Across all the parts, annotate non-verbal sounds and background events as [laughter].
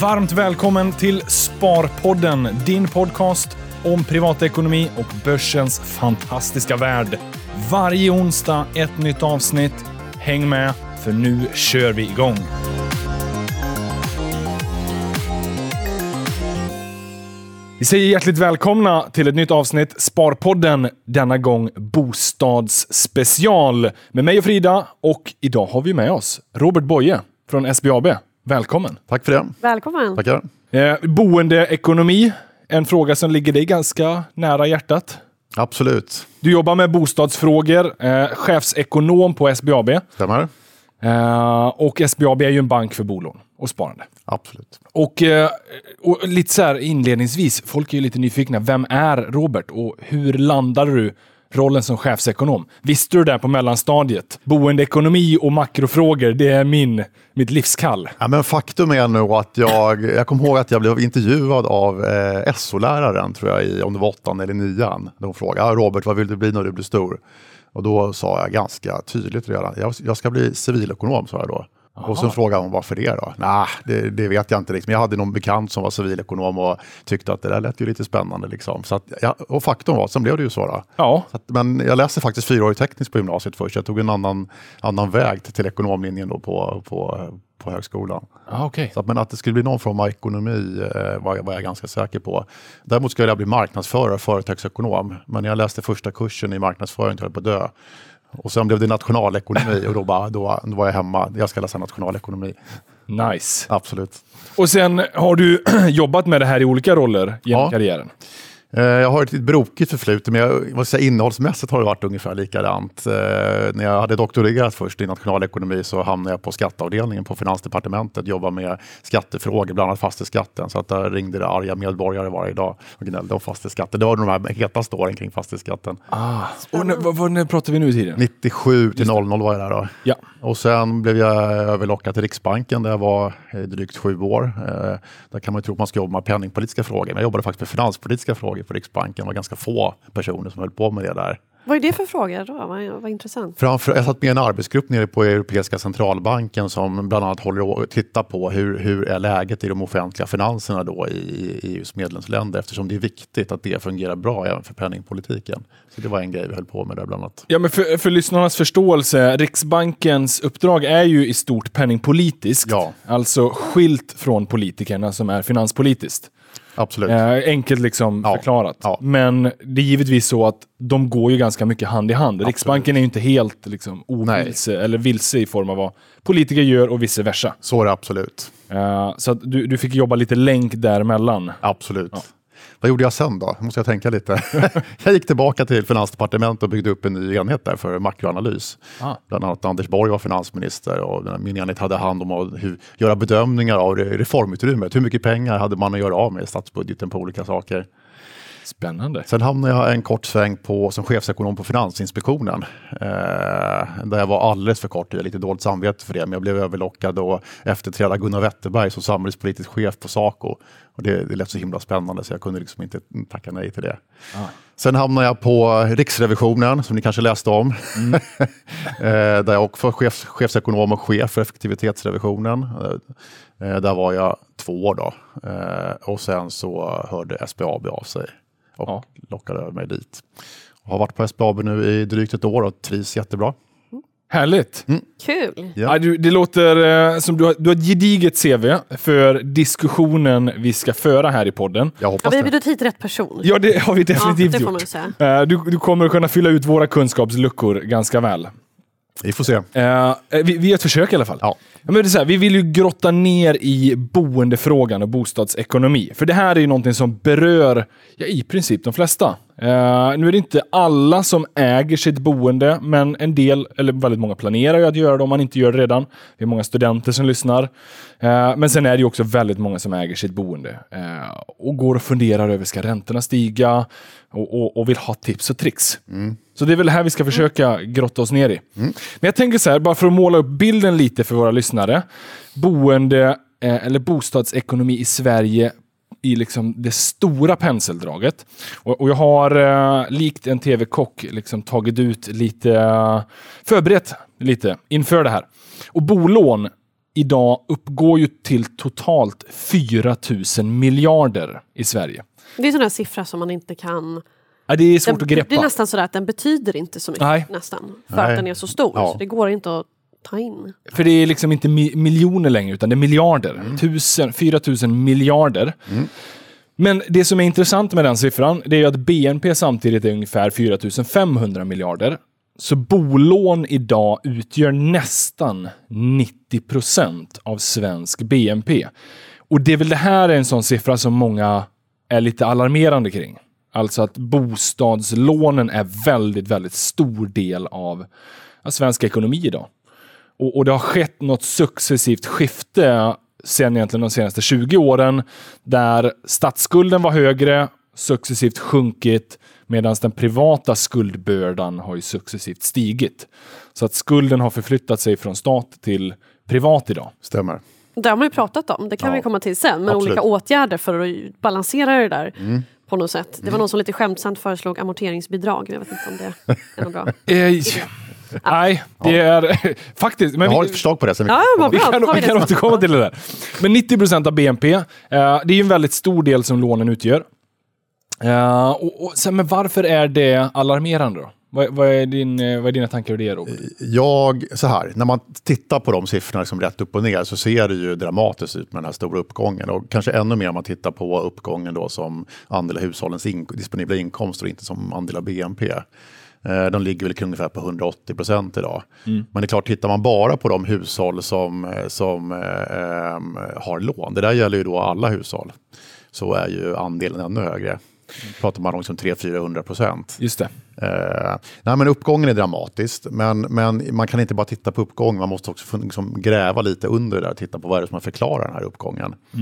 Varmt välkommen till Sparpodden, din podcast om privatekonomi och börsens fantastiska värld. Varje onsdag ett nytt avsnitt. Häng med, för nu kör vi igång. Vi säger hjärtligt välkomna till ett nytt avsnitt Sparpodden, denna gång bostadsspecial med mig och Frida och idag har vi med oss Robert Boye från SBAB. Välkommen! Tack för det. Välkommen! Tackar. Eh, boendeekonomi, en fråga som ligger dig ganska nära hjärtat. Absolut. Du jobbar med bostadsfrågor, eh, chefsekonom på SBAB. Stämmer. Eh, och SBAB är ju en bank för bolån och sparande. Absolut. Och, eh, och lite så här inledningsvis, folk är ju lite nyfikna. Vem är Robert och hur landade du rollen som chefsekonom? Visste du det på mellanstadiet? Boendeekonomi och makrofrågor, det är min, mitt livskall. Ja, men faktum är nog att jag, jag kommer ihåg att jag blev intervjuad av eh, SO-läraren, tror jag, i, om det var åttan eller nian. De frågade, ah, Robert, vad vill du bli när du blir stor? Och då sa jag ganska tydligt redan, jag, jag ska bli civilekonom, sa jag då. Och så frågade hon varför det då? Nej, det, det, vet jag inte. Liksom. Jag hade någon bekant som var civilekonom och tyckte att det där lät ju lite spännande. Liksom. Så att, ja, och faktum var, sen blev det ju så. Då. Ja. Så att, men jag läste faktiskt fyraårig teknisk på gymnasiet först. Jag tog en annan, annan väg till, till ekonomlinjen då på, på, på högskolan. Ah, okay. Så att, men att det skulle bli någon form av ekonomi eh, var, jag, var jag ganska säker på. Däremot skulle jag bli marknadsförare företagsekonom. Men när jag läste första kursen i marknadsföring höll jag på att dö. Och sen blev det nationalekonomi och då, bara, då, då var jag hemma. Jag ska läsa nationalekonomi. Nice. Absolut. Och sen har du [clears throat] jobbat med det här i olika roller genom Ja. karriären. Eh, Jag har ett lite brokigt förflutet, men jag, jag säga, innehållsmässigt har det varit ungefär likadant. Eh, när jag hade doktorerat först i nationalekonomi så hamnade jag på skatteavdelningen på Finansdepartementet, jobbade med skattefrågor, bland annat fastighetsskatten. Så att där ringde det arga medborgare varje dag och gnällde om fastighetsskatten. Det var de här hetaste åren kring fastighetsskatten. Ah. Och när, vad, vad, när pratar vi nu i tiden? 97 till 00 var jag där då. Ja. Och sen blev jag överlockad till Riksbanken där jag var i drygt sju år. Eh, där kan man ju tro att man ska jobba med penningpolitiska frågor, men jag jobbade faktiskt med finanspolitiska frågor på Riksbanken. Det var ganska få personer som höll på med det där. Vad är det för frågor då? Vad, vad intressant. Framför, jag satt med i en arbetsgrupp nere på Europeiska centralbanken som bland annat håller och tittar på hur, hur är läget i de offentliga finanserna då i, i EUs medlemsländer eftersom det är viktigt att det fungerar bra även för penningpolitiken. Så det var en grej vi höll på med där bland annat. Ja, men för, för lyssnarnas förståelse, Riksbankens uppdrag är ju i stort penningpolitiskt. Ja. Alltså skilt från politikerna som är finanspolitiskt. Absolut. Eh, enkelt liksom Ja. förklarat. Ja. Men det är givetvis så att de går ju ganska mycket hand i hand. Riksbanken är ju inte helt liksom, ovilse eller vilse i form av vad politiker gör och vice versa. Så är det absolut. Eh, så att du, du fick jobba lite länk däremellan. Absolut. Vad gjorde jag sen då? måste jag tänka lite. [laughs] jag gick tillbaka till Finansdepartementet och byggde upp en ny enhet där för makroanalys. Ah. Bland annat Anders Borg var finansminister och min enhet hade hand om att hur, göra bedömningar av re- reformutrymmet. Hur mycket pengar hade man att göra av med i statsbudgeten på olika saker. Spännande. Sen hamnade jag en kort sväng på, som chefsekonom på Finansinspektionen. Eh, där jag var alldeles för kort, jag har lite dåligt samvete för det, men jag blev överlockad och efterträda Gunnar Wetterberg som samhällspolitisk chef på Saco. Och det, det lät så himla spännande så jag kunde liksom inte tacka nej till det. Ah. Sen hamnade jag på Riksrevisionen, som ni kanske läste om. [laughs] eh, där jag också var chef, chefsekonom och chef för effektivitetsrevisionen. Eh, eh, där var jag två år då. Eh, och sen så hörde SBAB av sig och Ja. lockade över mig dit. Har varit på SBAB nu i drygt ett år och trivs jättebra. Härligt. Kul! Ja. Ja, du, det låter eh, som du har, du har ett gediget CV för diskussionen vi ska föra här i podden. Jag Ja, hoppas vi har bjudit hit rätt person. Ja, det har vi Ja, definitivt det får man gjort. säga. Eh, Du, du kommer kunna fylla ut våra kunskapsluckor ganska väl. Vi får se. Eh, vi, vi gör ett försök i alla fall. Ja. Ja, men det är så här, vi vill ju grotta ner i boendefrågan och bostadsekonomi. För det här är ju någonting som berör ja, i princip de flesta. Eh, nu är det inte alla som äger sitt boende, men en del, eller väldigt många planerar ju att göra det om man inte gör det redan. Det är många studenter som lyssnar. Eh, men sen är det också väldigt många som äger sitt boende eh, och går och funderar över, ska räntorna stiga? Och, och, och vill ha tips och tricks. Så det är väl här vi ska försöka grotta oss ner i. Men jag tänker så här, bara för att måla upp bilden lite för våra lyssnare. Boende eller bostadsekonomi i Sverige i liksom det stora penseldraget. Och, och jag har eh, likt en tv-kock liksom tagit ut lite, eh, förberett lite inför det här. Och bolån idag uppgår ju till totalt 4 000 miljarder i Sverige. Det är en sån där siffra som man inte kan... Ja, det är svårt den, att greppa. Det är nästan sådär att den betyder inte så mycket Nej. nästan. För Nej. att den är så stor. Ja. Så det går inte att ta in. För det är liksom inte mi miljoner längre, utan det är miljarder. Tusen, 4 000 miljarder. Men det som är intressant med den siffran, det är ju att BNP samtidigt är ungefär 4 500 miljarder. Så bolån idag utgör nästan 90 procent av svensk BNP. Och det är väl det här är en sån siffra som många är lite alarmerande kring. Alltså att bostadslånen är väldigt, väldigt stor del av av svensk ekonomi idag. Och, och det har skett något successivt skifte sen egentligen de senaste 20 åren där statsskulden var högre, successivt sjunkit medan den privata skuldbördan har ju successivt stigit. Så att skulden har förflyttat sig från stat till privat idag. Stämmer. Det har man ju pratat om, det kan Ja. vi komma till sen. Men Absolut. olika åtgärder för att balansera det där Mm. på något sätt. Det var någon som lite skämtsamt föreslog amorteringsbidrag. Jag vet inte om det är något bra. Eh, nej, det är [laughs] faktiskt... Men Jag har vi- ett förslag på det. Sen vi Ja, vad Vi kan, vi kan återkomma till det där. Men 90 procent av BNP, eh, det är ju en väldigt stor del som lånen utgör. Eh, och, och, sen, men varför är det alarmerande då? Vad, vad, är din, eh, vad är dina tankar om det, Robert? Jag, så här, när man tittar på de siffrorna liksom rätt upp och ner så ser det ju dramatiskt ut med den här stora uppgången. Och kanske ännu mer om man tittar på uppgången då som andel av hushållens in, disponibla inkomster och inte som andel av BNP. Eh, De ligger väl ungefär på 180 procent idag. Men det är klart, tittar man bara på de hushåll som, eh, som eh, em, har lån, det där gäller ju då alla hushåll, så är ju andelen ännu högre. Pratar man om liksom 300-400 procent. Just det. Eh, nej, men uppgången är dramatisk, men, men man kan inte bara titta på uppgången, man måste också liksom gräva lite under det där och titta på vad är det som förklarar den här uppgången. Eh,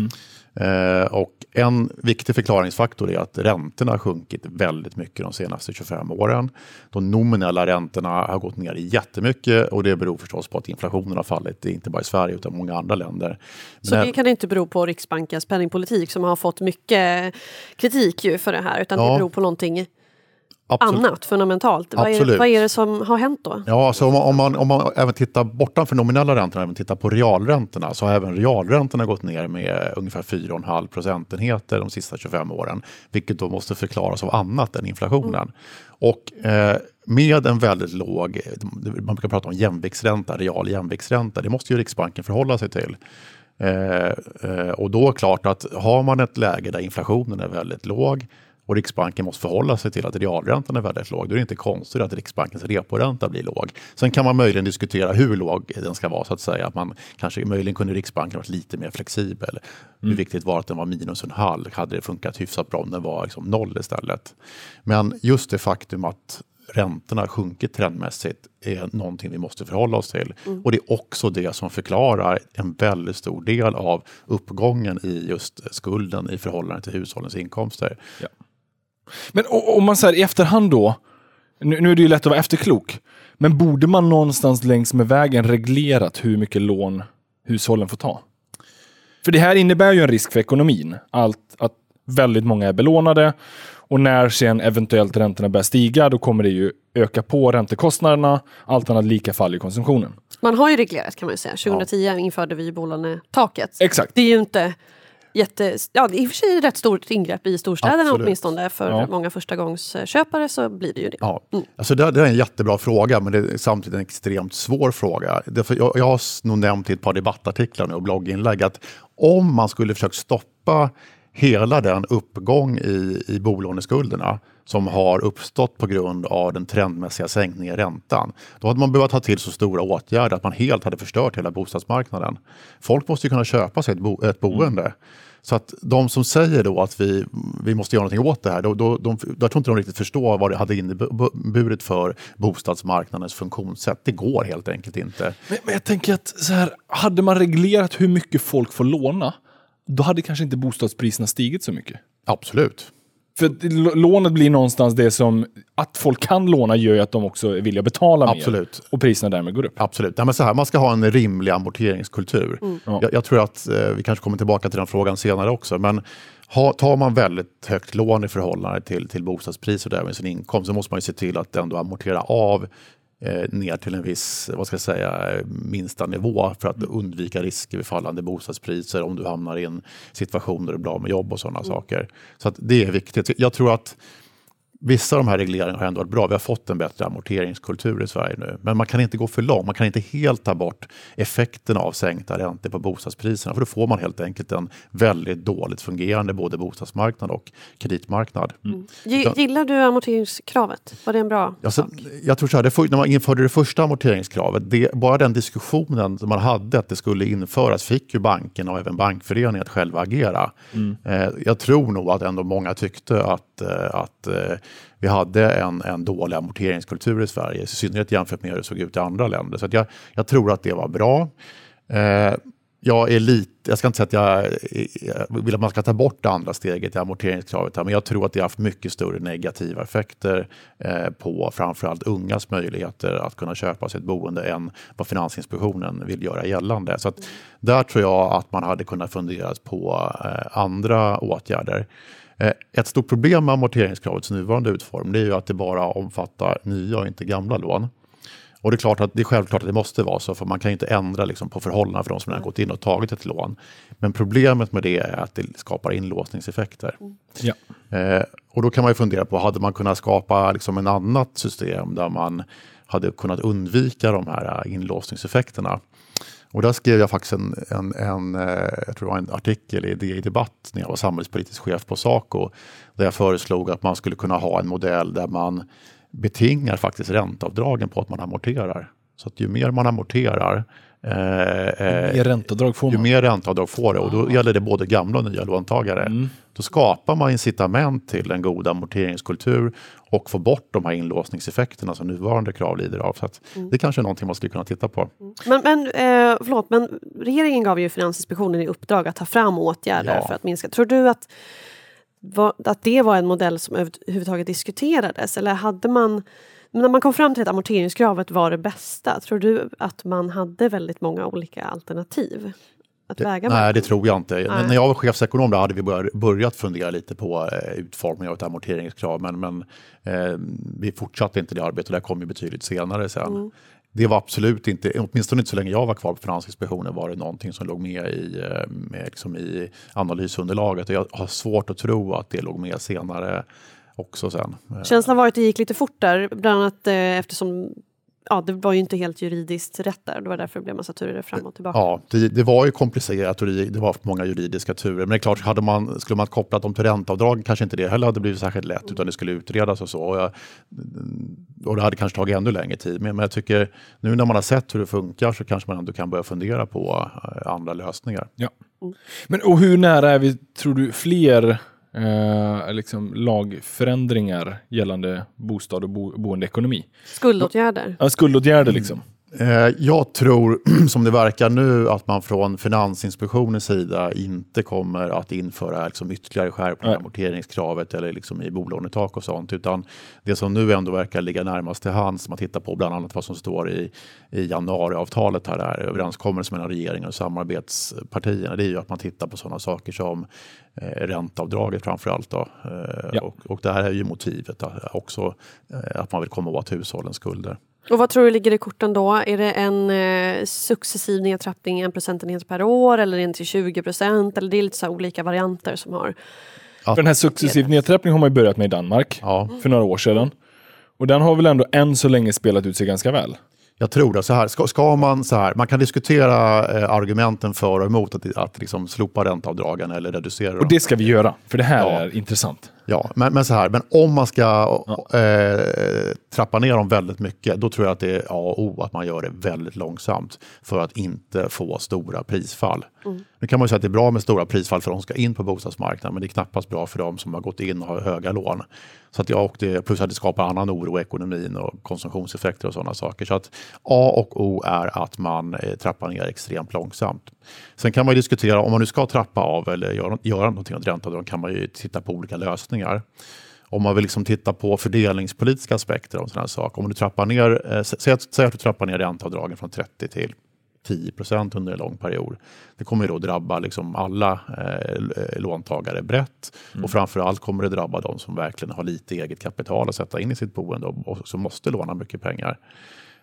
och en viktig förklaringsfaktor är att räntorna har sjunkit väldigt mycket de senaste 25 åren. De nominella räntorna har gått ner jättemycket och det beror förstås på att inflationen har fallit, inte bara i Sverige utan många andra länder. Så Men- det kan inte bero på Riksbankens penningpolitik som har fått mycket kritik ju för det här. Utan det Ja. beror på någonting absolut. annat fundamentalt. Vad är, vad är det som har hänt då? Ja, så om man, om man, om man även tittar bortanför nominella räntorna, även tittar på realräntorna, så har även realräntorna gått ner med ungefär 4,5 procentenheter de sista 25 åren, vilket då måste förklaras av annat än inflationen. Och eh, med en väldigt låg, man brukar prata om jämviktsränta, real jämviktsränta, det måste ju Riksbanken förhålla sig till. Eh, eh, och då är det klart att har man ett läge där inflationen är väldigt låg och Riksbanken måste förhålla sig till att realräntan är väldigt låg, då är det inte konstigt att Riksbankens reporänta blir låg. Sen kan man möjligen diskutera hur låg den ska vara, så att säga. Att man kanske möjligen kunde Riksbanken varit lite mer flexibel. Hur viktigt var att den var minus en halv? Hade det funkat hyfsat bra om den var liksom noll istället? Men just det faktum att räntorna sjunkit trendmässigt är någonting vi måste förhålla oss till. Och det är också det som förklarar en väldigt stor del av uppgången i just skulden i förhållande till hushållens inkomster. Men om man säger i efterhand då, nu, nu är det ju lätt att vara efterklok, men borde man någonstans längs med vägen reglerat hur mycket lån hushållen får ta? För det här innebär ju en risk för ekonomin, allt att väldigt många är belånade och när sen eventuellt räntorna börjar stiga, då kommer det ju öka på räntekostnaderna, allt annat lika fall i konsumtionen. Man har ju reglerat kan man ju säga. 2010 införde vi bolånetaket. Exakt. Det är ju inte jätte... Ja, det är i och för sig rätt stort ingrepp i storstäderna Absolut. åtminstone. För Ja. många förstagångsköpare så blir det ju det. Ja, alltså det, det är en jättebra fråga, men det är samtidigt en extremt svår fråga. Därför jag, jag har nog nämnt i ett par debattartiklar nu och blogginlägg att om man skulle försöka stoppa hela den uppgång i, i bolåneskulderna som har uppstått på grund av den trendmässiga sänkningen i räntan. Då hade man behövt ta till så stora åtgärder att man helt hade förstört hela bostadsmarknaden. Folk måste ju kunna köpa sig ett, bo, ett boende. Så att de som säger då att vi, vi måste göra någonting åt det här, då, då, de, jag tror inte de riktigt förstår vad det hade inneburit för bostadsmarknadens funktionssätt. Det går helt enkelt inte. Men, men jag tänker att så här, hade man reglerat hur mycket folk får låna, då hade kanske inte bostadspriserna stigit så mycket. Absolut. För lånet blir någonstans det som, att folk kan låna gör ju att de också är villiga att betala mer. Absolut. Och priserna därmed går upp. Absolut. Nej, men så här, man ska ha en rimlig amorteringskultur. Ja. Jag, jag tror att eh, vi kanske kommer tillbaka till den frågan senare också. Men ha, tar man väldigt högt lån i förhållande till, till bostadspriser och även sin inkomst så måste man ju se till att ändå amortera av ner till en viss vad ska jag säga, minsta nivå för att undvika risker vid fallande bostadspriser om du hamnar i en situation där du blir av med jobb och sådana saker. Så det är viktigt. Jag tror att Vissa av de här regleringarna har ändå varit bra. Vi har fått en bättre amorteringskultur i Sverige nu. Men man kan inte gå för långt. Man kan inte helt ta bort effekterna av sänkta räntor på bostadspriserna. För då får man helt enkelt en väldigt dåligt fungerande både bostadsmarknad och kreditmarknad. Mm. Gillar du amorteringskravet? Var det en bra alltså, sak? Jag tror så här, det för, när man införde det första amorteringskravet, det, bara den diskussionen som man hade att det skulle införas fick ju bankerna och även bankföreningen att själva agera. Mm. Eh, jag tror nog att ändå många tyckte att, eh, att eh, vi hade en, en dålig amorteringskultur i Sverige, i synnerhet jämfört med hur det såg ut i andra länder. Så jag, jag, tror att det var bra. Eh, jag är lite, jag ska inte säga att jag, jag, vill att man ska ta bort det andra steget i amorteringskravet här, men jag tror att det har haft mycket större negativa effekter eh, på framförallt ungas möjligheter att kunna köpa sig ett boende än vad Finansinspektionen vill göra gällande. Så att, där tror jag att man hade kunnat fundera på eh, andra åtgärder. Eh, ett stort problem med amorteringskravets nuvarande utformning är ju att det bara omfattar nya och inte gamla lån. Och det är, klart att, det är självklart att det måste vara så, för man kan inte ändra liksom på förhållandena för de som redan gått in och tagit ett lån. Men problemet med det är att det skapar inlåsningseffekter. Mm. Ja. Eh, och då kan man ju fundera på, hade man kunnat skapa liksom en annat system där man hade kunnat undvika de här inlåsningseffekterna? Och där skrev jag faktiskt en, en, en, eh, jag tror det var en artikel i DI Debatt när jag var samhällspolitisk chef på Saco. Där jag föreslog att man skulle kunna ha en modell där man betingar faktiskt ränteavdragen på att man amorterar. Så att ju mer man amorterar Eh, ju mer ränteavdrag får man. Ju mer ränteavdrag får det och då gäller det både gamla och nya låntagare. Mm. Då skapar man incitament till en god amorteringskultur och får bort de här inlåsningseffekterna som nuvarande krav lider av. Så mm. Det kanske är någonting man skulle kunna titta på. Mm. Men, men, eh, förlåt, men regeringen gav ju Finansinspektionen i uppdrag att ta fram åtgärder ja. för att minska. Tror du att, att det var en modell som överhuvudtaget diskuterades eller hade man men när man kom fram till att amorteringskravet var det bästa, tror du att man hade väldigt många olika alternativ? Att det, nej, det tror jag inte. Nej. När jag var chefsekonom hade vi börjat fundera lite på eh, utformningen av ett amorteringskrav, men, men eh, vi fortsatte inte det arbetet. Det kom ju betydligt senare sen. Mm. Det var absolut inte, åtminstone inte så länge jag var kvar på Finansinspektionen, var det någonting som låg med i, eh, med liksom i analysunderlaget. Och jag har svårt att tro att det låg med senare också sen. Känslan var att det gick lite fort där, bland annat eh, eftersom ja, det var ju inte helt juridiskt rätt där. Det var därför det blev massa turer fram och tillbaka. Ja, det, det var ju komplicerat och det, var många juridiska turer. Men det är klart, hade man, skulle man kopplat dem till ränteavdrag kanske inte det heller hade blivit särskilt lätt, mm. utan det skulle utredas och så. Och, jag, och det hade kanske tagit ännu längre tid. Men, men jag tycker, nu när man har sett hur det funkar så kanske man ändå kan börja fundera på eh, andra lösningar. Ja. Mm. Men och hur nära är vi, tror du, fler eh, liksom lagförändringar gällande bostad och bo boendeekonomi. Skuldåtgärder? Ja, skuldåtgärder liksom. Eh, jag tror, [clears throat] som det verkar nu, att man från Finansinspektionens sida inte kommer att införa liksom ytterligare skärpningar i amorteringskravet eller liksom i bolånetak och sånt. Utan det som nu ändå verkar ligga närmast till hands, man tittar på bland annat vad som står i, i januariavtalet, här, här överenskommelsen mellan regeringen och samarbetspartierna, det är ju att man tittar på sådana saker som eh, ränteavdraget framför allt. Då. Eh, ja. och, och det här är ju motivet också, eh, att man vill komma åt hushållens skulder. Och vad tror du ligger i korten då? Är det en eh, successiv nedtrappning, en procentenhet per år eller det till 20 procent? Eller det är lite så olika varianter som har... Ja. Den här successiv nedtrappning har man ju börjat med i Danmark ja. för några år sedan. Och den har väl ändå än så länge spelat ut sig ganska väl? Jag tror det. Så här, ska, ska, man, så här, man kan diskutera eh, argumenten för och emot att, att liksom slopa ränteavdragen eller reducera dem. Och det ska vi göra, för det här ja. är intressant. Ja, men, men, så här, men om man ska ja. eh, trappa ner dem väldigt mycket, då tror jag att det är A och O att man gör det väldigt långsamt för att inte få stora prisfall. Mm. Nu kan man säga att det är bra med stora prisfall för de som ska in på bostadsmarknaden, men det är knappast bra för de som har gått in och har höga lån. Så att jag och det, plus att det skapar annan oro i ekonomin och konsumtionseffekter och sådana saker. Så att A och O är att man eh, trappar ner extremt långsamt. Sen kan man diskutera, om man nu ska trappa av eller göra, göra någonting åt räntan, kan man ju titta på olika lösningar. Om man vill liksom titta på fördelningspolitiska aspekter av sådana här saker. Om du trappar ner, eh, säg, att, säg att du trappar ner ränteavdragen från 30 till 10 procent under en lång period. Det kommer då drabba liksom alla eh, låntagare brett mm. och framförallt kommer det drabba de som verkligen har lite eget kapital att sätta in i sitt boende och, och som måste låna mycket pengar.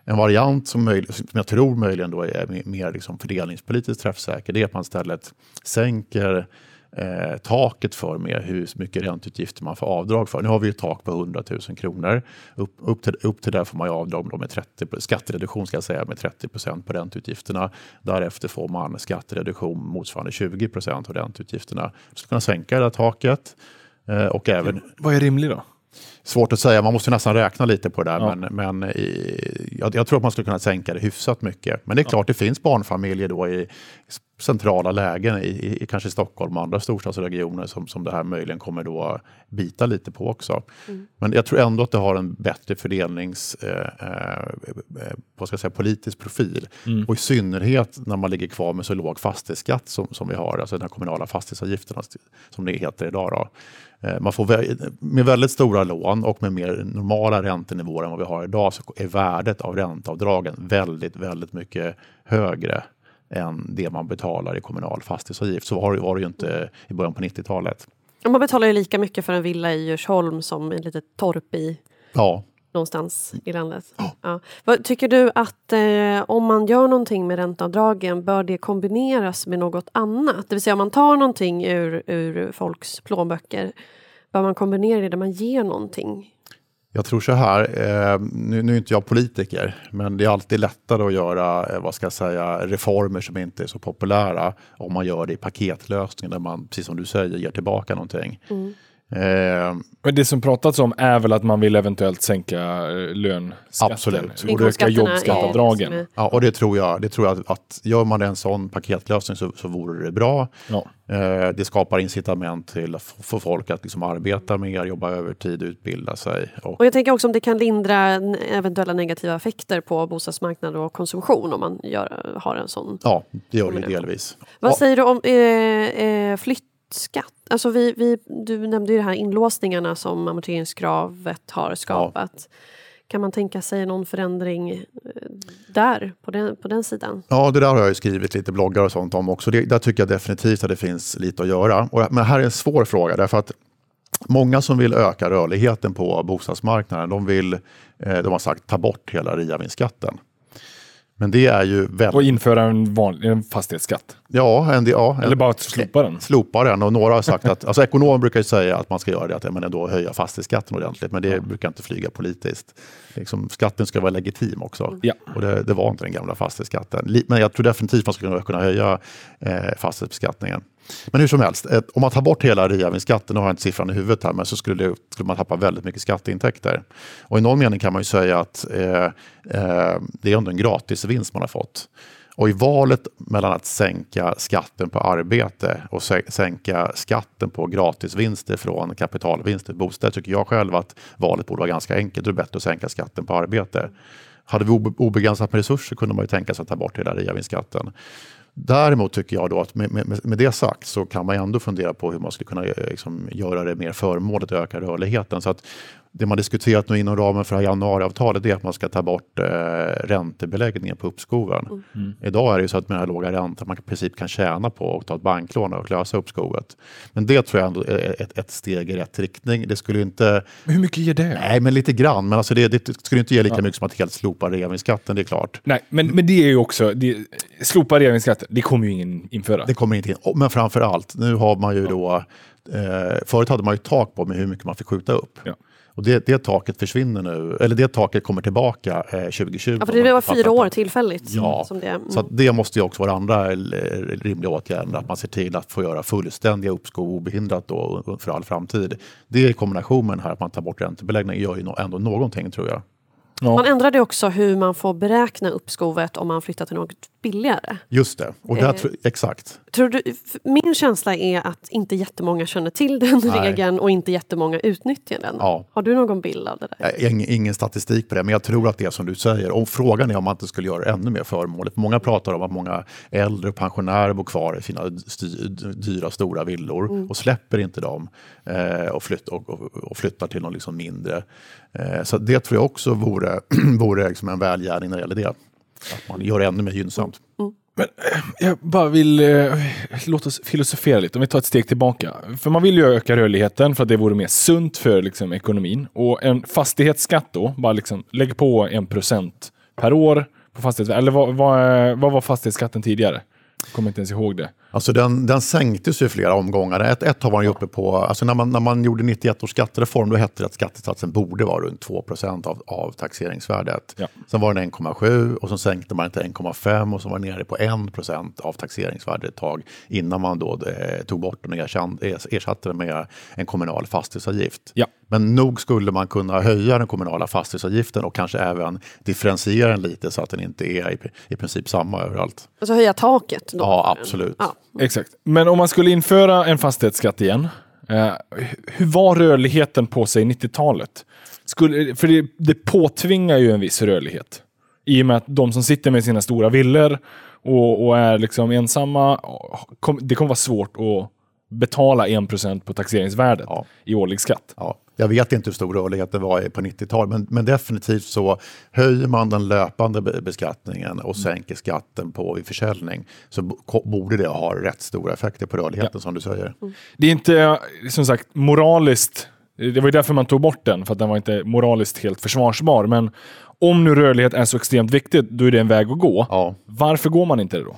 En variant som, möj, som jag tror möjligen då är mer liksom fördelningspolitiskt träffsäker, det är att man istället sänker eh, taket för med hur mycket ränteutgifter man får avdrag för. Nu har vi ett tak på 100 000 kronor. Upp, upp, till, upp till där får man avdrag med 30, skattereduktion ska jag säga, med 30 procent på ränteutgifterna. Därefter får man skattereduktion motsvarande 20 procent av ränteutgifterna. Så ska kunna sänka det här taket. Eh, och även, Vad är rimligt då? Svårt att säga, man måste nästan räkna lite på det där. Ja. Men, men i, jag, jag, tror att man skulle kunna sänka det hyfsat mycket. Men det är klart, ja. det finns barnfamiljer då i centrala lägen, i, i, kanske Stockholm och andra storstadsregioner som, som det här möjligen kommer då bita lite på också. Mm. Men jag tror ändå att det har en bättre fördelnings eh, eh, vad ska jag säga, politisk profil. Mm. Och i synnerhet när man ligger kvar med så låg fastighetsskatt som, som vi har, alltså den här kommunala fastighetsavgifterna som det heter idag. Då. Eh, man får med väldigt stora lån och med mer normala räntenivåer än vad vi har idag så är värdet av ränteavdragen väldigt, väldigt mycket högre än det man betalar i kommunal fastighetsavgift. Så var det, var det ju inte i början på 90-talet. Man betalar ju lika mycket för en villa i Djursholm som ett litet torp i ja. någonstans i landet. Ja. Ja. Tycker du att eh, om man gör någonting med ränteavdragen bör det kombineras med något annat? Det vill säga om man tar någonting ur, ur folks plånböcker bör man kombinera det där man ger någonting jag tror så här, eh, nu, nu, är inte jag politiker, men det är alltid lättare att göra eh, vad ska jag säga, reformer som inte är så populära om man gör det i paketlösningar där man, precis som du säger, ger tillbaka någonting. Mm. Eh, Men det som pratats om är väl att man vill eventuellt sänka eh, lönskatten absolut. och öka jobbskatteavdragen. Ja, och det tror jag. Det tror jag att, att gör man en sån paketlösning så, så vore det bra. Ja. Eh, det skapar incitament till att få folk att liksom arbeta mer, jobba övertid, utbilda sig. Och, och jag tänker också om det kan lindra eventuella negativa effekter på bostadsmarknad och konsumtion om man gör, har en sån. Ja, det gör det delvis. Vad säger du om eh, eh, flytt skatt. Alltså vi, vi, du nämnde ju de här inlåsningarna som amorteringskravet har skapat. Ja. Kan man tänka sig någon förändring eh, där, på den, på den sidan? Ja, det där har jag skrivit lite bloggar och sånt om också. Det, där tycker jag definitivt att det finns lite att göra. Och, men här är en svår fråga därför att Många som vill öka rörligheten på bostadsmarknaden, de vill, eh, de har sagt, ta bort hela reavinstskatten. Men det är ju väldigt... Och införa en, vanlig, en fastighetsskatt? Ja, en, ja Eller bara att slopa den? Slopa den. Och några har sagt att, alltså ekonomer brukar ju säga att man ska göra det, att men då höja fastighetsskatten ordentligt. Men det ja. brukar inte flyga politiskt. Liksom, skatten ska vara legitim också. Ja. Och det, det, var inte den gamla fastighetsskatten. Men jag tror definitivt man ska kunna höja eh, fastighetsbeskattningen. Men hur som helst, eh, om man tar bort hela reavinstskatten, nu har jag inte siffran i huvudet här, men så skulle, det, skulle man tappa väldigt mycket skatteintäkter. Och i någon mening kan man ju säga att eh, eh, det är ändå en gratisvinst man har fått. Och i valet mellan att sänka skatten på arbete och sänka skatten på gratisvinster från kapitalvinster i bostäder tycker jag själv att valet borde vara ganska enkelt. Det är bättre att sänka skatten på arbete. Hade vi obegränsat med resurser kunde man ju tänka sig att ta bort hela reavinstskatten. Däremot tycker jag då att med, med, med, det sagt så kan man ändå fundera på hur man skulle kunna eh, liksom, göra det mer förmånligt och öka rörligheten. Så att det man diskuterat nu inom ramen för januariavtalet är att man ska ta bort eh, räntebeläggningen på uppskoven. Mm. mm. Idag är det ju så att med den här låga räntan man i princip kan tjäna på att ta ett banklån och lösa uppskovet. Men det tror jag ändå är ett, ett steg i rätt riktning. Det skulle inte... Men hur mycket ger det? Nej, men lite grann. Men alltså det, det skulle inte ge lika ja. mycket som att helt slopa reavinstskatten, det är klart. Nej, men, men det är ju också... Det, slopa reavinstskatten, det kommer ju ingen införa. Det kommer inte in. Men framför allt, nu har man ju ja. då... Eh, förut hade man ju tak på med hur mycket man fick skjuta upp. Ja. Och det, det taket försvinner nu, eller det taket kommer tillbaka eh, 2020. Ja, för det var fyra år tillfälligt. Ja, som det, mm. så det måste ju också vara andra eh, rimliga åtgärder, att man ser till att få göra fullständiga uppskov obehindrat då för all framtid. Det i kombination med här att man tar bort räntebeläggning gör ju ändå någonting tror jag. Ja. Man ändrade också hur man får beräkna uppskovet om man flyttar till något billigare. Just det, och där, eh, exakt. Tror du, min känsla är att inte jättemånga känner till den Nej. regeln och inte jättemånga utnyttjar den. Ja. Har du någon bild av det där? Ingen, ingen, statistik på det, men jag tror att det är som du säger. Och frågan är om man inte skulle göra det ännu mer förmånligt. Många pratar om att många äldre och pensionärer bor kvar i sina dyra stora villor mm. och släpper inte dem eh, och, flytt, och, och, och, flyttar till något liksom mindre. Eh, så det tror jag också vore, [clears throat] vore liksom en välgärning när det gäller det. Att man gör det ännu mer gynnsamt. Mm. Men eh, jag bara vill, eh, låt oss filosofera lite, om vi tar ett steg tillbaka. För man vill ju öka rörligheten för att det vore mer sunt för liksom, ekonomin. Och en fastighetsskatt då, bara liksom, lägg på en procent per år på fastighetsvärdet. Eller vad, vad, eh, vad var fastighetsskatten tidigare? Jag kommer inte ens ihåg det. Alltså den, den sänktes ju i flera omgångar. Ett, ett har man ju uppe på, alltså när man, när man gjorde 91 års skattereform då hette det att skattesatsen borde vara runt 2 av, av taxeringsvärdet. Ja. Sen var den 1,7 och så sänkte man till 1,5 och så var den nere på 1% av taxeringsvärdet ett tag innan man då eh, tog bort den och ersatte den med en kommunal fastighetsavgift. Ja. Men nog skulle man kunna höja den kommunala fastighetsavgiften och kanske även differentiera den lite så att den inte är i, i princip samma överallt. Alltså höja taket? Då. Ja, absolut. Ja. Exakt. Men om man skulle införa en fastighetsskatt igen, eh, hur var rörligheten på sig 90-talet? Skulle, för det, det påtvingar ju en viss rörlighet. I och med att de som sitter med sina stora villor och, och är liksom ensamma, kom, det kommer vara svårt att betala 1% på taxeringsvärdet Ja. i årlig skatt. Ja, jag vet inte hur stor rörligheten var på 90-talet, men, men definitivt så höjer man den löpande be- beskattningen och sänker skatten på vid försäljning så borde det ha rätt stora effekter på rörligheten som du säger. Det är inte, som sagt, moraliskt. Det var ju därför man tog bort den, för att den var inte moraliskt helt försvarsbar. Men om nu rörlighet är så extremt viktigt, då är det en väg att gå. Ja. Varför går man inte det då?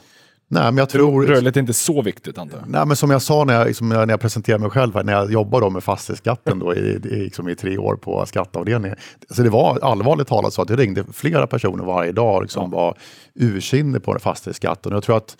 Nej, men jag tror... Rörlighet är inte så viktigt, antar jag. Nej, men som jag sa när jag, liksom, när jag presenterade mig själv, här, när jag jobbade då med fastighetsskatten då, i, i, liksom, i tre år på skatteavdelningen. Så det var allvarligt talat så att det ringde flera personer varje dag och liksom var ursinnig på fastighetsskatten. Och jag tror att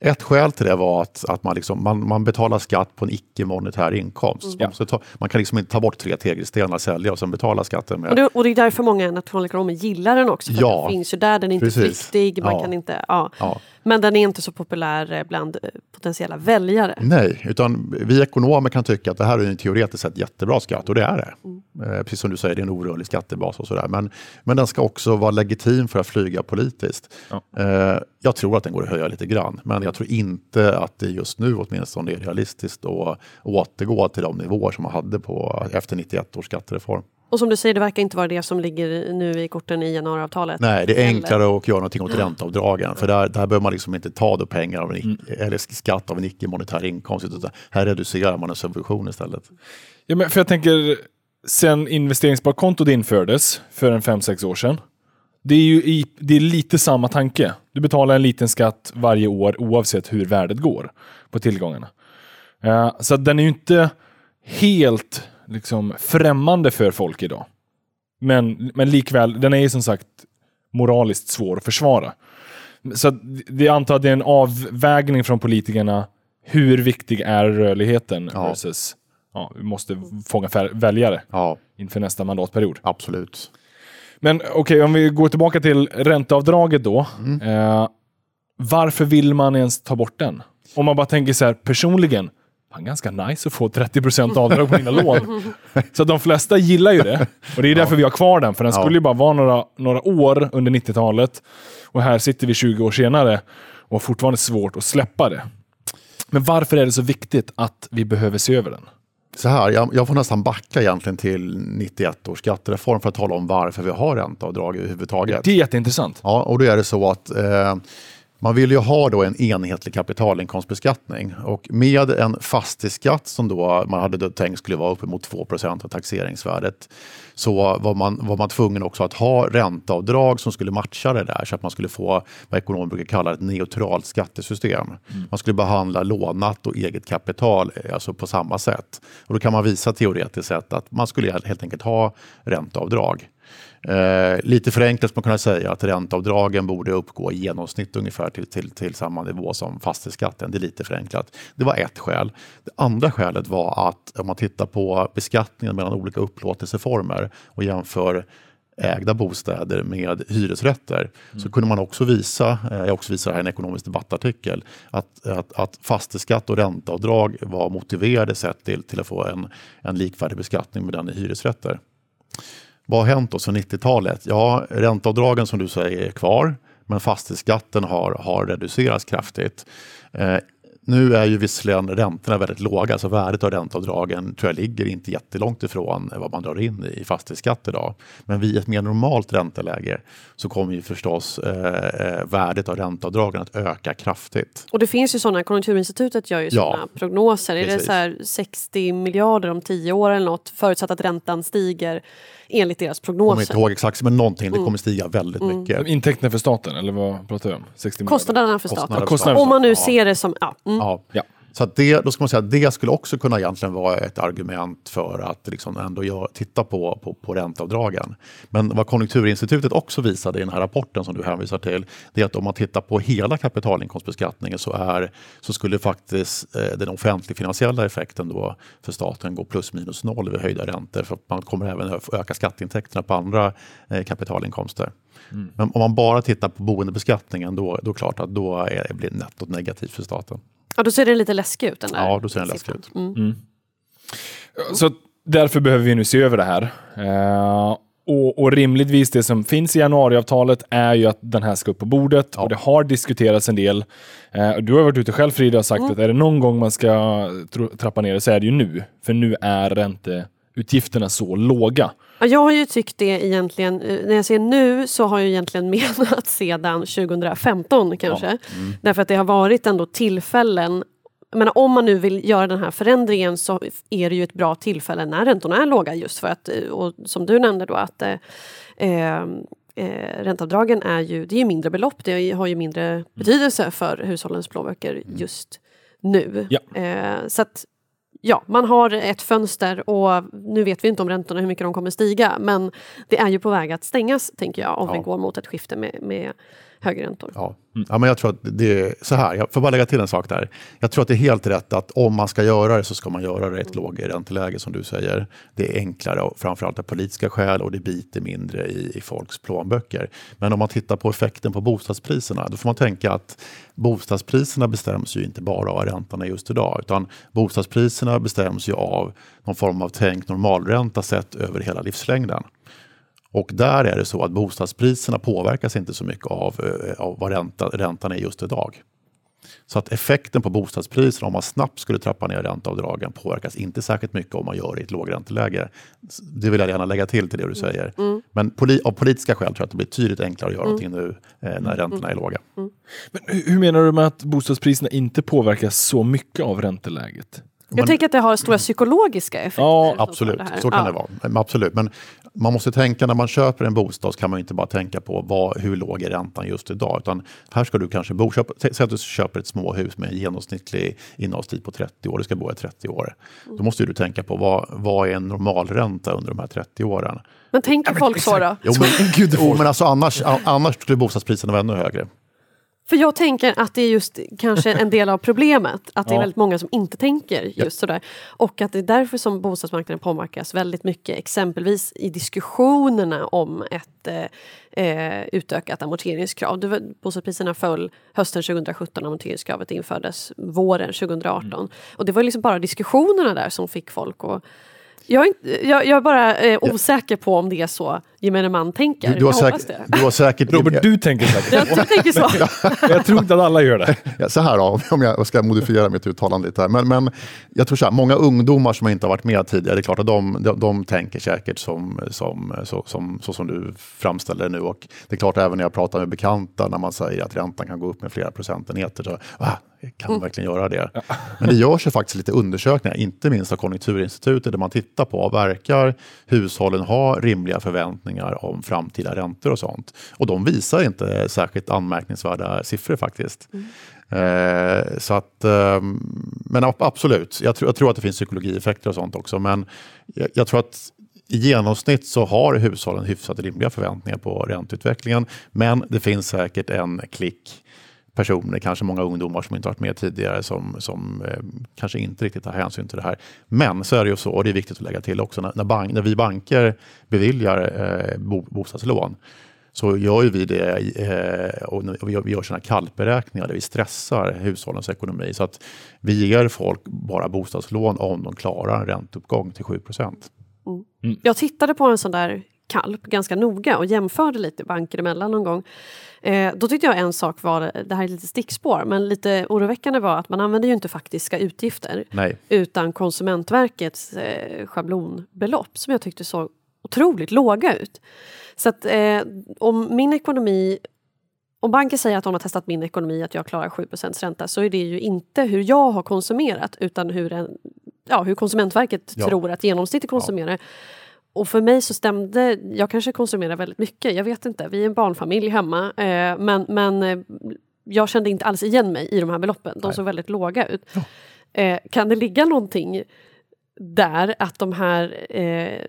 ett skäl till det var att, att man, liksom, man, man betalar skatt på en icke-monetär inkomst. Ja. Så ta, man kan liksom inte ta bort tre tegelstenar, sälja och sen betala skatten med... Och, det, och det är därför många nationalekonomer gillar den också. För Ja, den finns ju där, den är inte precis. flyktig, man Ja. kan inte... Ja. Ja. Men den är inte så populär eh, bland eh, potentiella väljare. Nej, utan vi ekonomer kan tycka att det här är en teoretiskt sett jättebra skatt och det är det. Eh, precis som du säger, det är en orörlig skattebas och sådär. Men, men den ska också vara legitim för att flyga politiskt. Ja. Jag tror att den går att höja lite grann, men jag tror inte att det just nu åtminstone är realistiskt att återgå till de nivåer som man hade på, efter 91 års skattereform. Och som du säger, det verkar inte vara det som ligger nu i korten i januariavtalet. Nej, det är enklare att göra någonting åt ränteavdragen. För där, där behöver man liksom inte ta då pengar av en, ic- eller skatt av en icke-monetär inkomst. Utan här reducerar man en subvention istället. Ja, men för jag tänker, sen investeringssparkontot infördes för en 5-6 år sedan. Det är ju i, det är lite samma tanke. Du betalar en liten skatt varje år oavsett hur värdet går på tillgångarna. Eh, så den är ju inte helt liksom, främmande för folk idag. Men, men likväl, den är ju som sagt moraliskt svår att försvara. Så det antar att det är en avvägning från politikerna. Hur viktig är rörligheten Ja. versus ja, vi måste fånga väljare Ja, inför nästa mandatperiod. absolut. Men okej, om vi går tillbaka till ränteavdraget då. Eh, varför vill man ens ta bort den? Om man bara tänker så här personligen, fan ganska nice att få 30% avdrag på mina lån. [laughs] Så de flesta gillar ju det. Och det är därför vi har kvar den, för den Ja. skulle ju bara vara några, några år under 90-talet. Och här sitter vi 20 år senare och har fortfarande svårt att släppa det. Men varför är det så viktigt att vi behöver se över den? Så här, jag, jag får nästan backa egentligen till 91 års skattereform för att tala om varför vi har ränteavdrag överhuvudtaget. Det är jätteintressant. Ja, och då är det så att eh, man vill ju ha då en enhetlig kapitalinkomstbeskattning och med en fastighetsskatt som då man hade tänkt skulle vara uppemot 2% av taxeringsvärdet så var man, var man tvungen också att ha ränteavdrag som skulle matcha det där så att man skulle få vad ekonomer brukar kalla ett neutralt skattesystem. Man skulle behandla lånat och eget kapital eh, alltså på samma sätt. Och då kan man visa teoretiskt sett att man skulle helt enkelt ha ränteavdrag. Eh, lite förenklat man kunna säga att ränteavdragen borde uppgå i genomsnitt ungefär till, till, till samma nivå som fastighetsskatten. Det är lite förenklat. Det var ett skäl. Det andra skälet var att om man tittar på beskattningen mellan olika upplåtelseformer och jämför ägda bostäder med hyresrätter så kunde man också visa, eh, jag också visar här i en ekonomisk debattartikel, att, att, att fastighetsskatt och ränteavdrag var motiverade sätt till, till att få en, en likvärdig beskattning med den i hyresrätter. Vad har hänt då sedan 90-talet? Ja, ränteavdragen som du säger är kvar, men fastighetsskatten har, har reducerats kraftigt. Eh, nu är ju visserligen räntorna väldigt låga, så värdet av ränteavdragen tror jag ligger inte jättelångt ifrån vad man drar in i fastighetsskatt idag. Men vid ett mer normalt ränteläge så kommer ju förstås eh, eh värdet av ränteavdragen att öka kraftigt. Och det finns ju sådana, Konjunkturinstitutet gör ju ja, sådana prognoser. Precis. Är det så här 60 miljarder om 10 år eller något, förutsatt att räntan stiger enligt deras prognoser. Jag kommer inte ihåg exakt, men någonting. Det mm. kommer stiga väldigt mm. mycket. Intäkterna för staten, eller vad pratar vi om? 60 Kostnaderna för staten. Kostnaderna Om man nu ser det som... Ja. Mm. Ja. ja. Så det, då ska man säga att det skulle också kunna egentligen vara ett argument för att liksom ändå gör, titta på, på, på ränteavdragen. Men vad Konjunkturinstitutet också visade i den här rapporten som du hänvisar till, det är att om man tittar på hela kapitalinkomstbeskattningen så, är, så skulle faktiskt eh, den offentlig-finansiella effekten då för staten gå plus minus noll vid höjda räntor. För man kommer även öka skatteintäkterna på andra eh, kapitalinkomster. Mm. Men om man bara tittar på boendebeskattningen då, då är det klart att då är, blir nettot negativt för staten. Ja, då ser den lite läskig ut den där Ja, då ser den läskig ut. Mm. Mm. Så därför behöver vi nu se över det här. Uh, och, och, rimligtvis det som finns i januariavtalet är ju att den här ska upp på bordet ja. och det har diskuterats en del. Uh, du har varit ute själv Frida och sagt mm. att är det någon gång man ska trappa ner det så är det ju nu. För nu är ränteutgifterna så låga. Ja, jag har ju tyckt det egentligen, eh, när jag ser nu så har jag egentligen [laughs] menat sedan 2015 kanske. Ja. Mm. Därför att det har varit ändå tillfällen men om man nu vill göra den här förändringen så är det ju ett bra tillfälle när räntorna är låga just för att, eh, och som du nämnde då att eh, eh, eh ränteavdragen är ju, det är mindre belopp, det har ju mindre mm. betydelse för hushållens plånböcker mm. just nu. Ja. Eh, så att ja, man har ett fönster och nu vet vi inte om räntorna hur mycket de kommer stiga men det är ju på väg att stängas tänker jag om ja. vi går mot ett skifte med, med högre räntor. Ja. Ja, men jag tror att det är så här, jag får bara lägga till en sak där. Jag tror att det är helt rätt att om man ska göra det så ska man göra det i ett mm. lågränteläge som du säger. Det är enklare, och framförallt av politiska skäl och det biter mindre i, i folks plånböcker. Men om man tittar på effekten på bostadspriserna, då får man tänka att bostadspriserna bestäms ju inte bara av räntorna just idag, utan bostadspriserna bestäms ju av någon form av tänkt normalränta sett över hela livslängden. Och där är det så att bostadspriserna påverkas inte så mycket av, eh, av vad ränta, räntan är just idag. Så att effekten på bostadspriserna om man snabbt skulle trappa ner ränteavdragen påverkas inte särskilt mycket om man gör det i ett lågränteläge. Det vill jag gärna lägga till till det du säger. Mm. Men poli av politiska skäl tror jag att det blir tydligt enklare att göra mm. någonting nu eh, när mm. räntorna är låga. Mm. Men hur menar du med att bostadspriserna inte påverkas så mycket av ränteläget? Jag men, tänker att det har stora psykologiska effekter. Ja, absolut. Så kan ja. det vara. Absolut. Men man måste tänka när man köper en bostad så kan man inte bara tänka på vad, hur låg är räntan just idag. Utan här ska du kanske bo. Köpa, säg att du köper ett småhus med en genomsnittlig innehavstid på 30 år. Du ska bo i 30 år. Då måste du tänka på vad, vad är en normalränta under de här 30 åren. Men tänker folk så då? [laughs] Jo, men, Gud, jo, men alltså annars, annars skulle bostadspriserna vara ännu högre. För jag tänker att det är just kanske en del av problemet. Att det är väldigt många som inte tänker just ja. sådär. Och att det är därför som bostadsmarknaden påverkas väldigt mycket. Exempelvis i diskussionerna om ett eh, eh utökat amorteringskrav. Det var, bostadspriserna föll hösten 2017 och amorteringskravet infördes våren 2018. Mm. Och det var liksom bara diskussionerna där som fick folk att jag är, inte, jag, jag är bara eh, osäker på om det är så gemene man tänker. Du, du, har, säkert, du har säkert... Robert, du tänker säkert jag, jag tänker så. [laughs] jag tror inte att alla gör det. Ja, så här då, om jag ska modifiera mitt uttalande lite här. Men, men jag tror så här, många ungdomar som inte har varit med tidigare, det är klart att de, de, de tänker säkert som, som, så, som, så som du framställer det nu. Och det är klart även när jag pratar med bekanta när man säger att räntan kan gå upp med flera procentenheter. Så, ah, kan man mm. verkligen göra det? Men det görs ju faktiskt lite undersökningar, inte minst av Konjunkturinstitutet, där man tittar på, verkar hushållen ha rimliga förväntningar om framtida räntor och sånt? Och de visar inte särskilt anmärkningsvärda siffror faktiskt. Mm. Eh, så att, eh, men absolut, jag tror, jag tror att det finns psykologieffekter och sånt också, men jag, jag tror att i genomsnitt så har hushållen hyfsat rimliga förväntningar på ränteutvecklingen, men det finns säkert en klick personer, kanske många ungdomar som inte varit med tidigare som, som eh, kanske inte riktigt tar hänsyn till det här. Men så är det ju så, och det är viktigt att lägga till också, när, när, bank, när vi banker beviljar eh, bo, bostadslån så gör vi det eh, och vi gör, vi gör sådana kallberäkningar där vi stressar hushållens ekonomi. Så att vi ger folk bara bostadslån om de klarar en ränteuppgång till 7 procent. Mm. Jag tittade på en sån där kalp ganska noga och jämförde lite banker emellan någon gång. Eh, då tyckte jag en sak var, det här är lite stickspår, men lite oroväckande var att man använder ju inte faktiska utgifter Nej. utan Konsumentverkets eh, schablonbelopp som jag tyckte såg otroligt låga ut. Så att eh, om min ekonomi om banken säger att de har testat min ekonomi, att jag klarar 7 ränta, så är det ju inte hur jag har konsumerat utan hur, en, ja, hur Konsumentverket Ja. tror att genomsnittet konsumerar. Och för mig så stämde, jag kanske konsumerar väldigt mycket, jag vet inte, vi är en barnfamilj hemma, eh, men, men eh, jag kände inte alls igen mig i de här beloppen, de Nej. såg väldigt låga ut. Eh, kan det ligga någonting där att de här eh,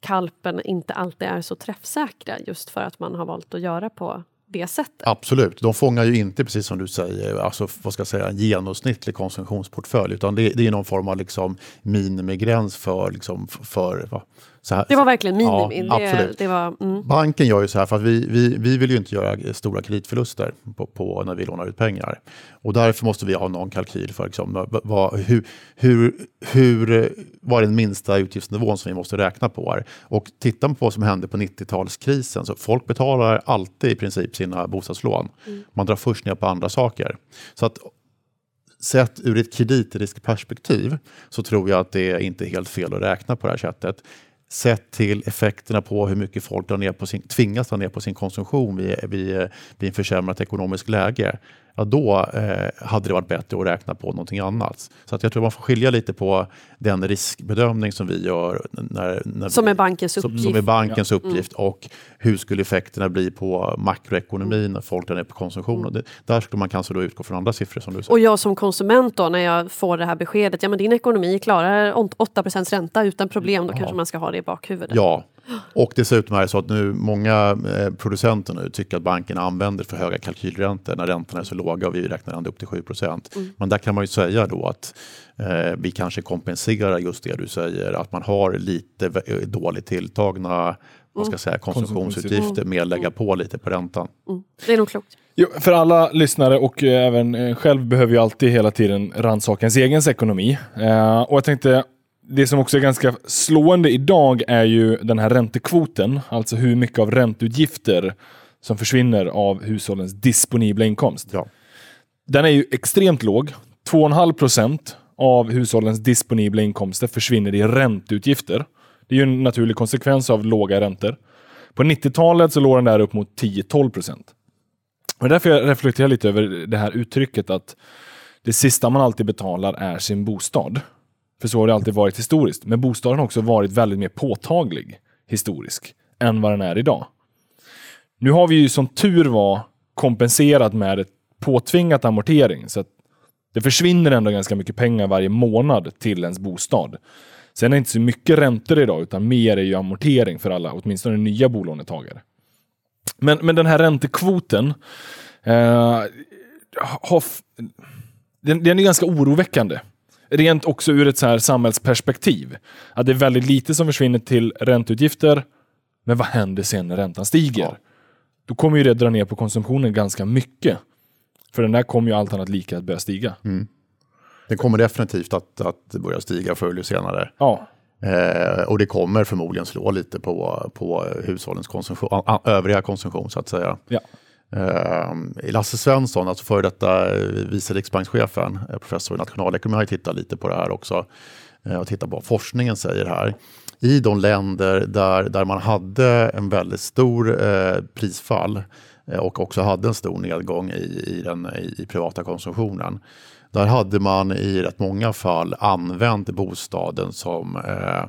kalpen inte alltid är så träffsäkra just för att man har valt att göra på det sättet? Absolut, de fångar ju inte precis som du säger, alltså vad ska jag säga, en genomsnittlig konsumtionsportfölj utan det, det är någon form av liksom minimigräns för, liksom, för va, här. Det var verkligen minimi. Ja, det, absolut. det var, mm. Banken gör ju så här för att vi, vi, vi vill ju inte göra stora kreditförluster på, på när vi lånar ut pengar. Och därför måste vi ha någon kalkyl för liksom, vad- hur, hur, hur, vad är den minsta utgiftsnivån som vi måste räkna på. Här. Och tittar man på vad som hände på 90-talskrisen så folk betalar alltid i princip sina bostadslån. Man drar först ner på andra saker. Så att sett ur ett kreditriskperspektiv så tror jag att det är inte helt fel att räkna på det här sättet. Sett till effekterna på hur mycket folk drar ner på sin, tvingas dra ner på sin konsumtion vid, vid, vid en försämrat ekonomiskt läge, ja då eh, hade det varit bättre att räkna på någonting annat. Så att jag tror man får skilja lite på den riskbedömning som vi gör när, när Som vi, är bankens som, uppgift. Mm. som är bankens uppgift och hur skulle effekterna bli på makroekonomin när folk drar ner på konsumtionen. Det, där skulle man kanske då utgå från andra siffror som du säger. Och jag som konsument då när jag får det här beskedet, ja men din ekonomi klarar 8% ränta utan problem, då kanske man ska ha det i bakhuvudet. Ja, och dessutom är det så att nu många eh, producenter nu tycker att bankerna använder för höga kalkylräntor när räntorna är så låga och vi räknar ända upp till 7% Men där kan man ju säga då att eh, vi kanske kompenserar just det du säger, att man har lite vä- dåligt tilltagna vad ska säga, konsumtionsutgifter med att lägga på lite på räntan. Mm. Det är nog klokt. Jo, för alla lyssnare och eh, även eh, själv behöver ju alltid hela tiden rannsaka ens egen ekonomi. Eh, och jag tänkte, det som också är ganska slående idag är ju den här räntekvoten, alltså hur mycket av ränteutgifter som försvinner av hushållens disponibla inkomst. Ja. Den är ju extremt låg. 2,5 procent av hushållens disponibla inkomster försvinner i ränteutgifter. Det är ju en naturlig konsekvens av låga räntor. På 90-talet så låg den där upp mot 10-12 procent. Och därför jag reflekterar lite över det här uttrycket att det sista man alltid betalar är sin bostad. För så har det alltid varit historiskt. Men bostaden har också varit väldigt mer påtaglig historisk än vad den är idag. Nu har vi ju som tur var kompenserat med ett påtvingat amortering. Så att det försvinner ändå ganska mycket pengar varje månad till ens bostad. Sen är det inte så mycket räntor idag, utan mer är ju amortering för alla, åtminstone nya bolånetagare. Men, men den här räntekvoten eh, har, den, den är ganska oroväckande. Rent också ur ett så här samhällsperspektiv. Att det är väldigt lite som försvinner till ränteutgifter. Men vad händer sen när räntan stiger? Ja. Då kommer ju det dra ner på konsumtionen ganska mycket. För den där kommer ju allt annat lika att börja stiga. Det kommer definitivt att, att börja stiga förr eller senare. Ja, Eh, och det kommer förmodligen slå lite på, på hushållens konsumtion, övriga konsumtion så att säga. ja. Eh, Lasse Svensson, alltså före detta eh, vice riksbankschefen, eh, professor i nationalekonomi, har tittat lite på det här också. Eh, och tittat på vad forskningen säger här. I de länder där, där man hade en väldigt stor eh, prisfall och också hade en stor nedgång i, i den i, i privata konsumtionen. Där hade man i rätt många fall använt bostaden som eh,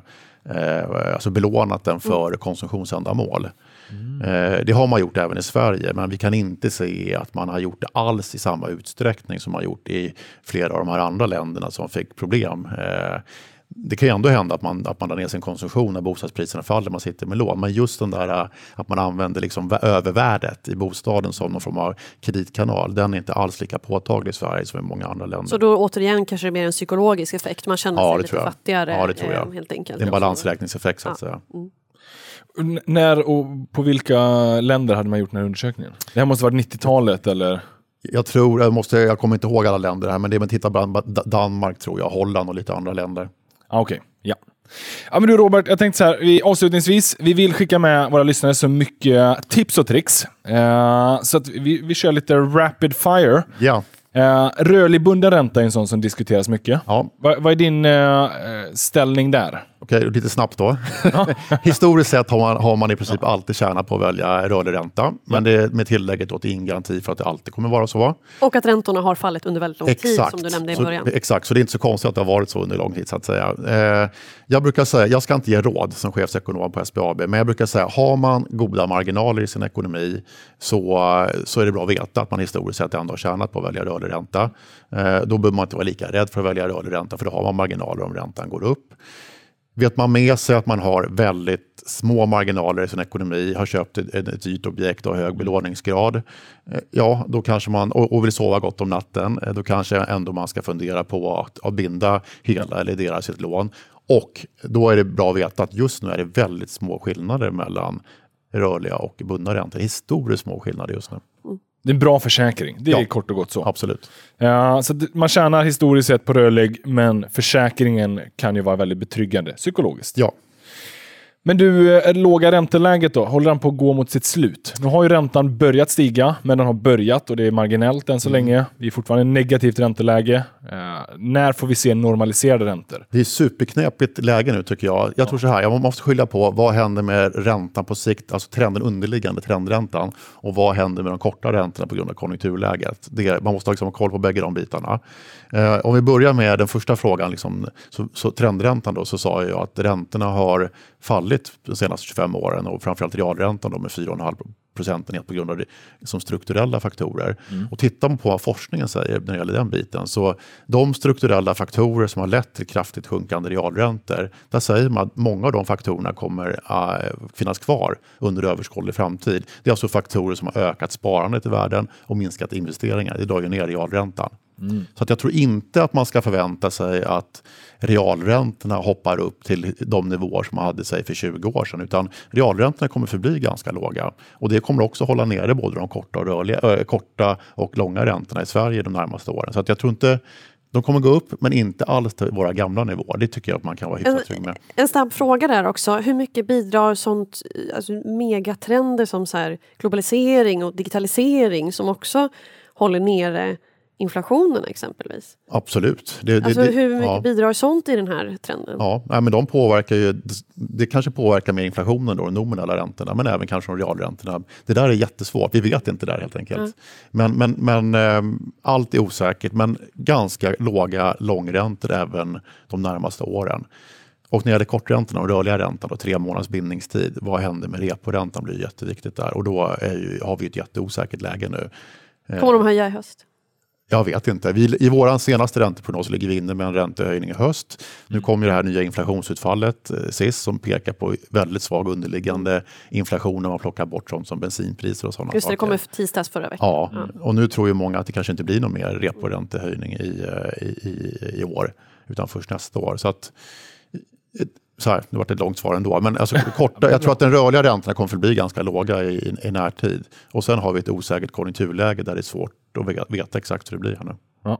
eh, alltså belånat den för konsumtionsändamål. Eh, det har man gjort även i Sverige, men vi kan inte se att man har gjort det alls i samma utsträckning som man gjort i flera av de här andra länderna som fick problem. Eh, det kan ju ändå hända att man, att man drar ner sin konsumtion när bostadspriserna faller, man sitter med lån. Men just den där eh, att man använder liksom vä- övervärdet i bostaden som någon form av kreditkanal, den är inte alls lika påtaglig i Sverige som i många andra länder. Så då återigen kanske det är mer en psykologisk effekt, man känner Ja, sig lite jag. fattigare. Ja, det tror jag. eh, Helt enkelt. det är en balansräkningseffekt så att säga. N- När och på vilka länder hade man gjort den här undersökningen? Det här måste varit 90-talet eller? Jag tror, jag, måste, jag kommer inte ihåg alla länder här, men det är med titta på Dan- Danmark tror jag, Holland och lite andra länder. Ah, Okej, ja. Ja, men du Robert, jag tänkte så här, vi, avslutningsvis, vi vill skicka med våra lyssnare så mycket tips och tricks. Uh, så att vi, vi kör lite rapid fire. Ja. Uh, rörlig bunden ränta är en sån som diskuteras mycket. Ja. Va, vad är din uh, ställning där? Okej, lite snabbt då. [laughs] Historiskt sett har man, har man i princip alltid tjänat på att välja rörlig ränta. Men det är med tillägget att det är ingen garanti för att det alltid kommer vara så. Och att räntorna har fallit under väldigt lång exakt. tid som du nämnde i så, början. Exakt, så det är inte så konstigt att det har varit så under lång tid så att säga. Eh, jag brukar säga, jag ska inte ge råd som chefsekonom på SBAB, men jag brukar säga har man goda marginaler i sin ekonomi så, så är det bra att veta att man historiskt sett ändå har tjänat på att välja rörlig ränta. Eh, då behöver man inte vara lika rädd för att välja rörlig ränta för då har man marginaler om räntan går upp. Vet man med sig att man har väldigt små marginaler i sin ekonomi, har köpt ett, ett dyrt objekt och hög belåningsgrad, eh, ja, då kanske man, och, vill sova gott om natten, eh, då kanske ändå man ska fundera på att, att binda hela eller delar sitt lån. Och då är det bra att veta att just nu är det väldigt små skillnader mellan rörliga och bundna räntor. Historiskt små skillnader just nu. Det är en bra försäkring. Det är ja, kort och gott så. Absolut. Ja, så man tjänar historiskt sett på rörlig, men försäkringen kan ju vara väldigt betryggande psykologiskt. Ja, men du, eh, låga ränteläget då, håller den på att gå mot sitt slut? Nu har ju räntan börjat stiga, men den har börjat och det är marginellt än så mm. länge. Vi är fortfarande i negativt ränteläge. Uh, när får vi se normaliserade räntor? Det är superknepigt läge nu tycker jag. Jag ja. tror så här, jag måste skilja på vad händer med räntan på sikt, alltså trenden underliggande trendräntan och vad händer med de korta räntorna på grund av konjunkturläget. Det, man måste liksom ha koll på bägge de bitarna. Uh, om vi börjar med den första frågan, liksom, så, så trendräntan då, så sa jag att räntorna har fallit de senaste 25 åren och framförallt realräntan då med 4,5 procentenhet på grund av det, som strukturella faktorer. Mm. Och tittar man på vad forskningen säger när det gäller den biten så de strukturella faktorer som har lett till kraftigt sjunkande realräntor, där säger man att många av de faktorerna kommer äh, finnas kvar under överskådlig framtid. Det är alltså faktorer som har ökat sparandet i världen och minskat investeringar. Det drar ju ner realräntan. Mm. Så att jag tror inte att man ska förvänta sig att realräntorna hoppar upp till de nivåer som man hade sig för 20 år sedan. Utan realräntorna kommer förbli ganska låga. Och det kommer också hålla nere både de korta och, rörliga, äh, korta och långa räntorna i Sverige de närmaste åren. Så att jag tror inte de kommer gå upp, men inte alls till våra gamla nivåer. Det tycker jag att man kan vara hyfsat trygg med. En snabb fråga där också. Hur mycket bidrar sånt, alltså megatrender som så globalisering och digitalisering som också håller nere inflationen exempelvis? Absolut. Det, alltså, det, hur mycket ja. bidrar sånt i den här trenden? Ja, men de påverkar ju, det kanske påverkar mer inflationen, då, de nominella räntorna, men även kanske de realräntorna. Det där är jättesvårt, vi vet inte det där helt enkelt. Mm. Men, men, men ähm, allt är osäkert, men ganska låga långräntor även de närmaste åren. Och när det gäller korträntorna och rörliga räntan, och tre månaders bindningstid, vad händer med reporäntan blir jätteviktigt där. Och då ju, har vi ett jätteosäkert läge nu. Kommer de höja i höst? Jag vet inte. Vi, I vår senaste ränteprognos ligger vi inne med en räntehöjning i höst. Nu mm. kommer det här nya inflationsutfallet, eh, SIS, som pekar på väldigt svag underliggande inflation när man plockar bort sånt som bensinpriser och sådana Just det, det kom tisdags förra veckan. Ja, ja, och nu tror ju många att det kanske inte blir någon mer reporäntehöjning i, eh, i, i, i år, utan först nästa år. Så att, så här, det var ett långt svar ändå, men alltså, [laughs] korta, jag tror att den rörliga räntorna kommer att bli ganska låga i, i, i närtid. Och sen har vi ett osäkert konjunkturläge där det är svårt att veta exakt hur det blir här nu. Ja.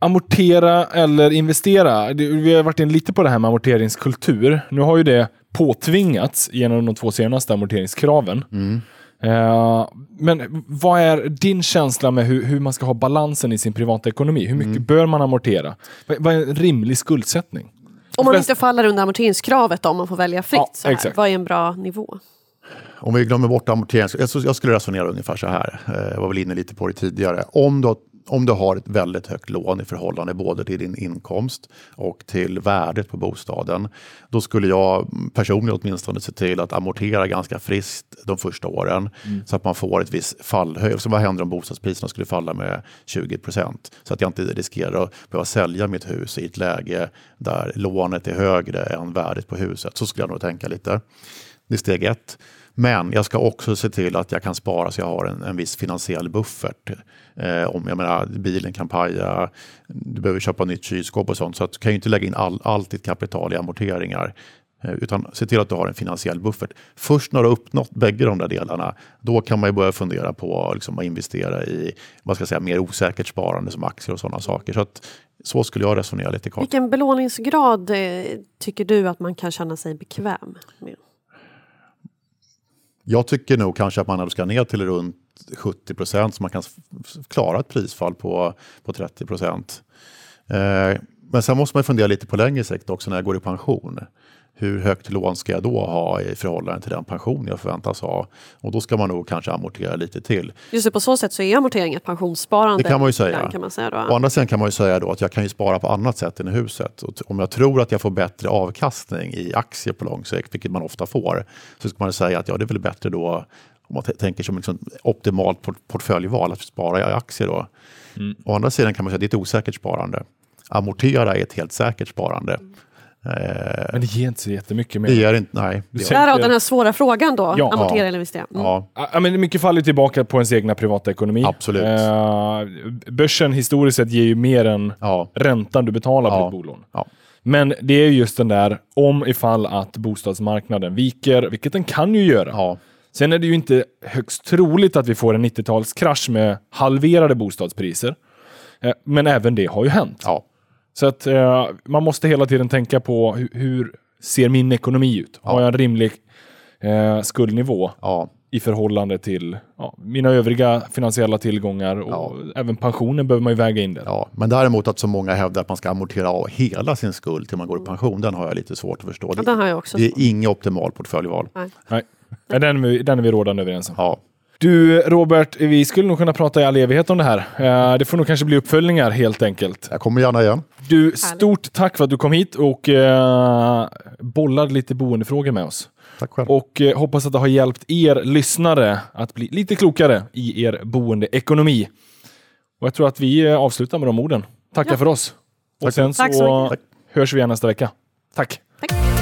Amortera eller investera. Vi har varit in lite på det här med amorteringskultur. Nu har ju det påtvingats genom de två senaste amorteringskraven. Mm. Uh, men vad är din känsla med hur, hur, man ska ha balansen i sin privata ekonomi? Hur mycket mm. bör man amortera? Vad, vad är en rimlig skuldsättning? Om man inte faller under amorteringskravet då, om man får välja fritt. Ja, Vad är en bra nivå? Om vi glömmer bort amorterings... Jag skulle resonera ungefär så här. Eh, jag var väl inne lite på det tidigare. Om du, om du har ett väldigt högt lån i förhållande både till din inkomst och till värdet på bostaden. Då skulle jag personligen åtminstone se till att amortera ganska friskt de första åren. Mm. Så att man får ett visst fallhöjd. Så vad händer om bostadspriserna skulle falla med 20 procent? Så att jag inte riskerar att behöva sälja mitt hus i ett läge där lånet är högre än värdet på huset. Så skulle jag nog tänka lite. Det är steg ett. Men jag ska också se till att jag kan spara så jag har en, en viss finansiell buffert. Eh, om jag menar, bilen kan paja, du behöver köpa nytt kylskåp och sånt. Så att, du kan ju inte lägga in all, allt ditt kapital i amorteringar. Eh, Utan se till att du har en finansiell buffert. Först när du har uppnått bägge de där delarna, då kan man ju börja fundera på liksom, att investera i vad ska jag säga, mer osäkert sparande som aktier och sådana saker. Så, att, så skulle jag resonera lite kort. Vilken belåningsgrad eh, tycker du att man kan känna sig bekväm med? Jag tycker nog kanske att man ska ner till runt 70 procent så man kan klara ett prisfall på, på 30 procent. Eh, men sen måste man fundera lite på längre sikt också när jag går i pension. Hur högt lån ska jag då ha i förhållande till den pension jag förväntas ha? Och då ska man nog kanske amortera lite till. Just det, på så sätt så är amortering ett pensionssparande. Det kan man ju säga. Kan man säga Å då. andra sidan kan man ju säga då att jag kan ju spara på annat sätt än i huset. Och om jag tror att jag får bättre avkastning i aktier på lång sikt, vilket man ofta får, så ska man säga att ja, det är väl bättre då om man tänker som liksom optimalt port- portföljval att spara i aktier då. Å andra sidan kan man säga att det är ett osäkert sparande. Amortera är ett helt säkert sparande. Eh, Men det ger inte så jättemycket mer. det är inte, nej. Ser- gör, Därav den här svåra frågan då, Ja. amortera eller investera. Mm. ja, Ja, men mycket faller tillbaka på ens egna privata ekonomi. Absolut. Eh, börsen historiskt sett ger ju mer än ja, räntan du betalar på Ja. ett bolån. ja. Men det är just den där om ifall att bostadsmarknaden viker, vilket den kan ju göra. ja. Sen är det ju inte högst troligt att vi får en 90-talskrasch med halverade bostadspriser. Eh, Men även det har ju hänt. ja. Så att eh, man måste hela tiden tänka på hur, hur ser min ekonomi ut? Har jag en rimlig eh, skuldnivå ja. i förhållande till ja, mina övriga finansiella tillgångar och även pensionen behöver man ju väga in där. Ja, men däremot att så många hävdar att man ska amortera av hela sin skuld till man går i pension, den har jag lite svårt att förstå. Ja, Det, den har jag också. det är inget optimalt portföljval. Nej. Nej, den, är vi- den är vi rådande överens om. Ja, Du Robert, vi skulle nog kunna prata i all evighet om det här. Eh, det får nog kanske bli uppföljningar helt enkelt. jag kommer gärna igen. Du, stort tack för att du kom hit och eh, bollade lite boendefrågor med oss. Tack själv. Och eh, hoppas att det har hjälpt er lyssnare att bli lite klokare i er boendeekonomi. Och jag tror att vi eh, avslutar med de orden. Tackar Ja. för oss. Och Tack. sen Tack så så mycket. hörs vi igen nästa vecka. Tack! Tack.